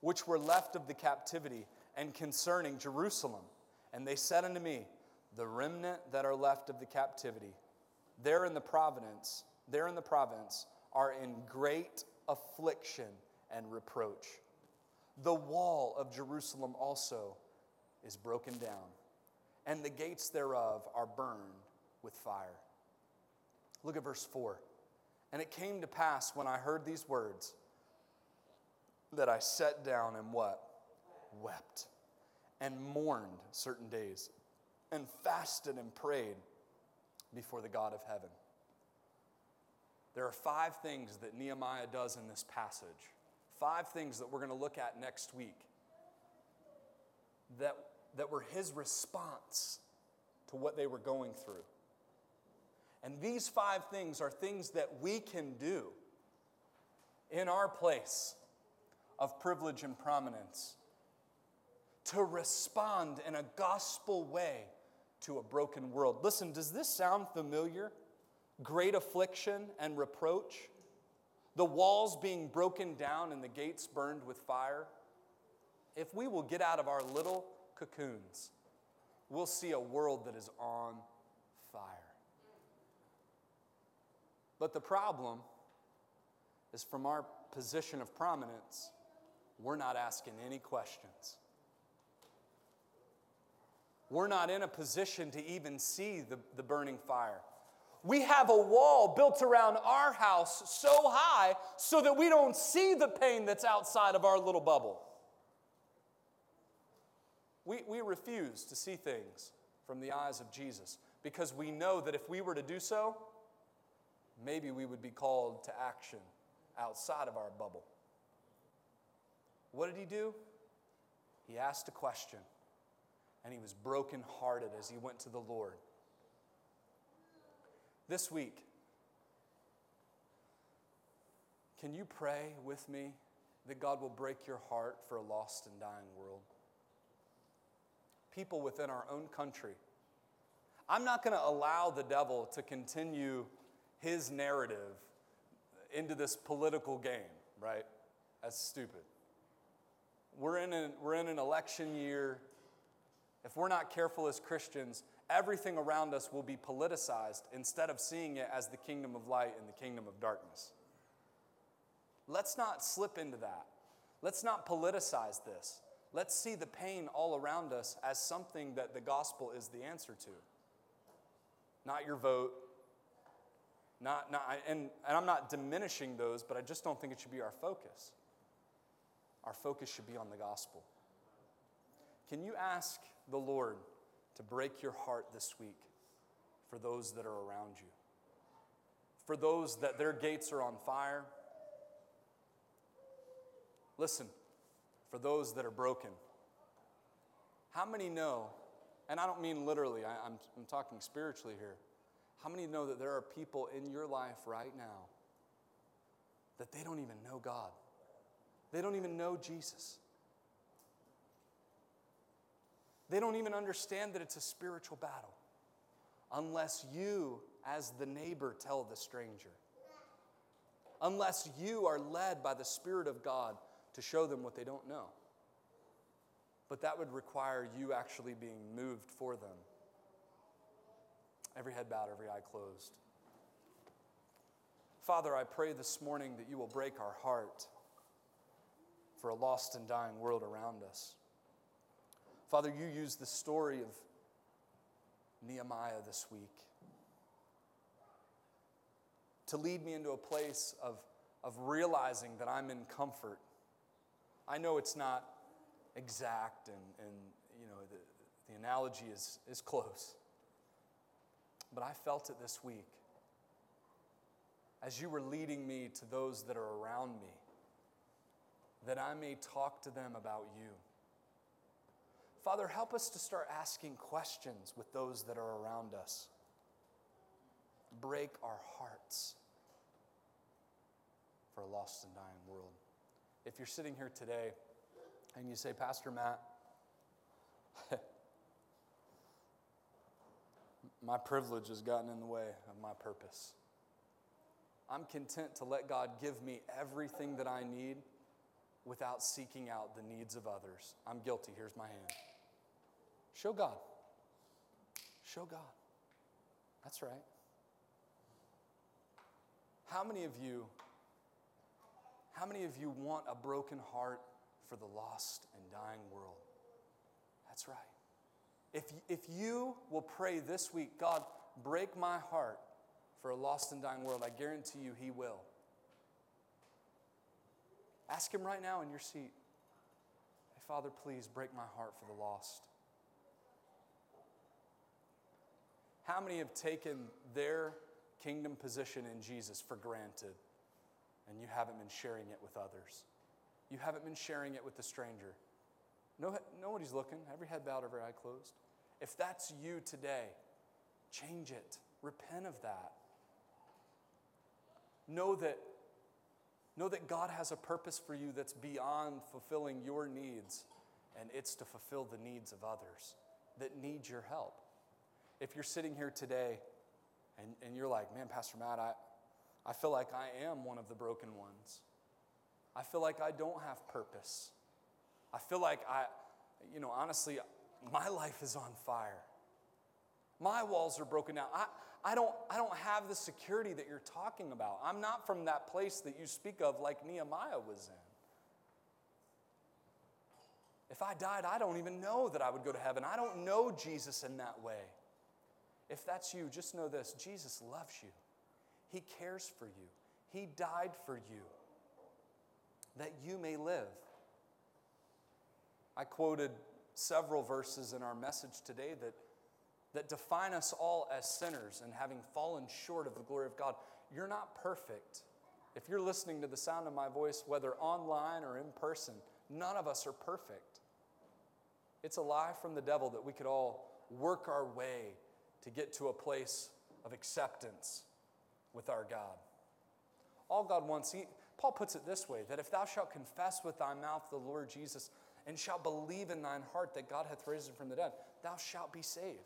S1: which were left of the captivity, and concerning Jerusalem. And they said unto me, The remnant that are left of the captivity, there in the providence, there in the province, are in great affliction and reproach. The wall of Jerusalem also is broken down, and the gates thereof are burned with fire. Look at verse 4. And it came to pass when I heard these words that I sat down and what? Wept and mourned certain days and fasted and prayed before the God of heaven. There are five things that Nehemiah does in this passage, five things that we're going to look at next week that that were his response to what they were going through. And these five things are things that we can do in our place of privilege and prominence to respond in a gospel way to a broken world. Listen, does this sound familiar? Great affliction and reproach, the walls being broken down and the gates burned with fire. If we will get out of our little cocoons, we'll see a world that is on fire. But the problem is from our position of prominence, we're not asking any questions. We're not in a position to even see the, the burning fire. We have a wall built around our house so high so that we don't see the pain that's outside of our little bubble. We, we refuse to see things from the eyes of Jesus because we know that if we were to do so, maybe we would be called to action outside of our bubble. What did he do? He asked a question and he was brokenhearted as he went to the Lord. This week, can you pray with me that God will break your heart for a lost and dying world? people within our own country. I'm not going to allow the devil to continue his narrative into this political game, right? That's stupid. We're in, an, we're in an election year. If we're not careful as Christians, everything around us will be politicized instead of seeing it as the kingdom of light and the kingdom of darkness. Let's not slip into that. Let's not politicize this. Let's see the pain all around us as something that the gospel is the answer to. Not your vote, not, not and, and I'm not diminishing those, but I just don't think it should be our focus. Our focus should be on the gospel. Can you ask the Lord to break your heart this week for those that are around you? For those that their gates are on fire? Listen, for those that are broken. How many know, and I don't mean literally, I, am I'm, I'm talking spiritually here. How many know that there are people in your life right now that they don't even know God? They don't even know Jesus. They don't even understand that it's a spiritual battle unless you, as the neighbor, tell the stranger. Unless you are led by the Spirit of God to show them what they don't know. But that would require you actually being moved for them. Every head bowed, every eye closed. Father, I pray this morning that you will break our heart for a lost and dying world around us. Father, you use the story of Nehemiah this week to lead me into a place of, of realizing that I'm in comfort I know it's not exact, and, and you know, the, the analogy is, is close. But I felt it this week. As you were leading me to those that are around me, that I may talk to them about you. Father, help us to start asking questions with those that are around us. Break our hearts for a lost and dying world if you're sitting here today and you say, Pastor Matt, my privilege has gotten in the way of my purpose. I'm content to let God give me everything that I need without seeking out the needs of others. I'm guilty. Here's my hand. Show God. Show God. That's right. How many of you how many of you want a broken heart for the lost and dying world? That's right. If, if you will pray this week, God, break my heart for a lost and dying world, I guarantee you He will. Ask Him right now in your seat Hey, Father, please break my heart for the lost. How many have taken their kingdom position in Jesus for granted? and you haven't been sharing it with others. You haven't been sharing it with a stranger. No, nobody's looking, every head bowed, every eye closed. If that's you today, change it. Repent of that. Know that, know that God has a purpose for you that's beyond fulfilling your needs, and it's to fulfill the needs of others that need your help. If you're sitting here today and, and you're like, man, Pastor Matt, I, I feel like I am one of the broken ones. I feel like I don't have purpose. I feel like I, you know, honestly, my life is on fire. My walls are broken down. I, I, don't, I don't have the security that you're talking about. I'm not from that place that you speak of, like Nehemiah was in. If I died, I don't even know that I would go to heaven. I don't know Jesus in that way. If that's you, just know this Jesus loves you. He cares for you. He died for you that you may live. I quoted several verses in our message today that, that define us all as sinners and having fallen short of the glory of God. You're not perfect. If you're listening to the sound of my voice, whether online or in person, none of us are perfect. It's a lie from the devil that we could all work our way to get to a place of acceptance with our God. All God wants, he, Paul puts it this way that if thou shalt confess with thy mouth the Lord Jesus and shalt believe in thine heart that God hath raised him from the dead, thou shalt be saved.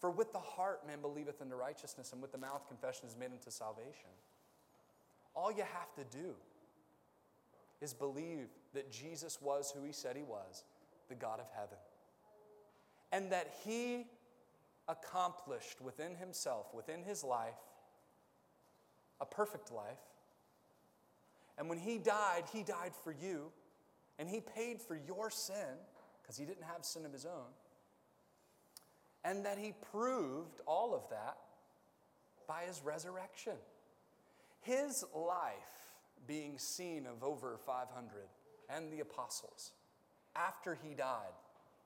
S1: For with the heart man believeth unto righteousness, and with the mouth confession is made unto salvation. All you have to do is believe that Jesus was who he said he was, the God of heaven, and that he accomplished within himself, within his life, a perfect life. And when he died, he died for you, and he paid for your sin because he didn't have sin of his own. And that he proved all of that by his resurrection. His life being seen of over 500 and the apostles after he died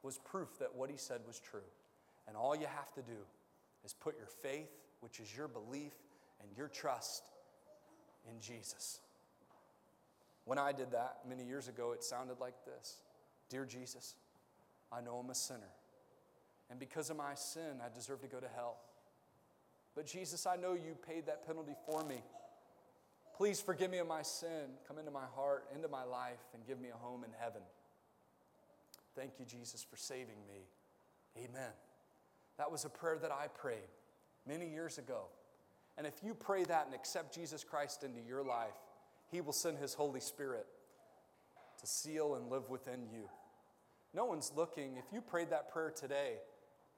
S1: was proof that what he said was true. And all you have to do is put your faith, which is your belief, and your trust in Jesus. When I did that many years ago, it sounded like this Dear Jesus, I know I'm a sinner. And because of my sin, I deserve to go to hell. But Jesus, I know you paid that penalty for me. Please forgive me of my sin. Come into my heart, into my life, and give me a home in heaven. Thank you, Jesus, for saving me. Amen. That was a prayer that I prayed many years ago. And if you pray that and accept Jesus Christ into your life, He will send His Holy Spirit to seal and live within you. No one's looking. If you prayed that prayer today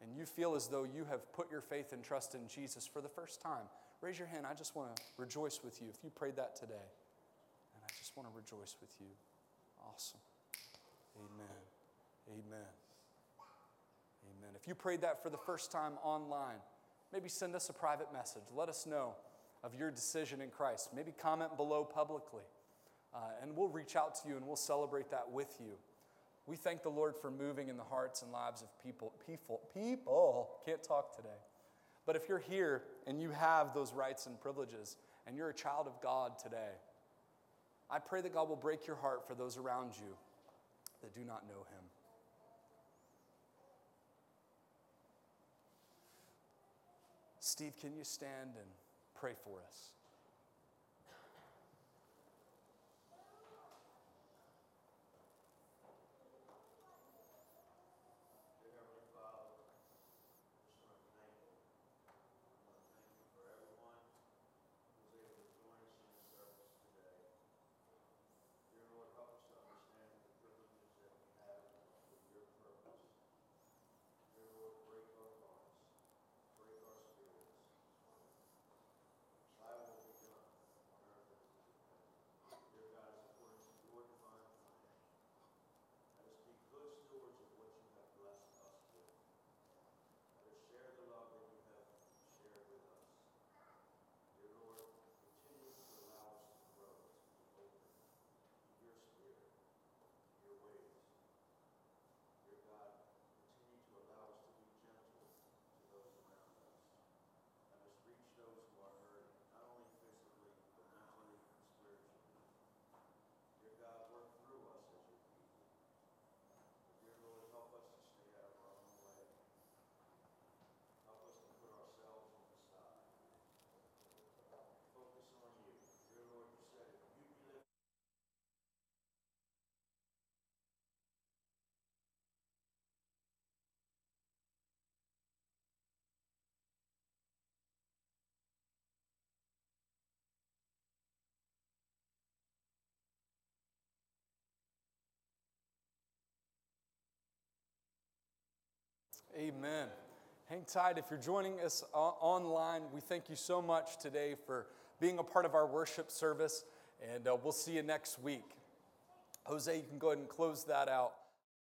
S1: and you feel as though you have put your faith and trust in Jesus for the first time, raise your hand. I just want to rejoice with you if you prayed that today. And I just want to rejoice with you. Awesome. Amen. Amen. Amen. If you prayed that for the first time online, Maybe send us a private message. Let us know of your decision in Christ. Maybe comment below publicly, uh, and we'll reach out to you and we'll celebrate that with you. We thank the Lord for moving in the hearts and lives of people. People, people can't talk today. But if you're here and you have those rights and privileges, and you're a child of God today, I pray that God will break your heart for those around you that do not know Him. Steve, can you stand and pray for us? Amen. Hang tight. If you're joining us uh, online, we thank you so much today for being a part of our worship service, and uh, we'll see you next week. Jose, you can go ahead and close that out.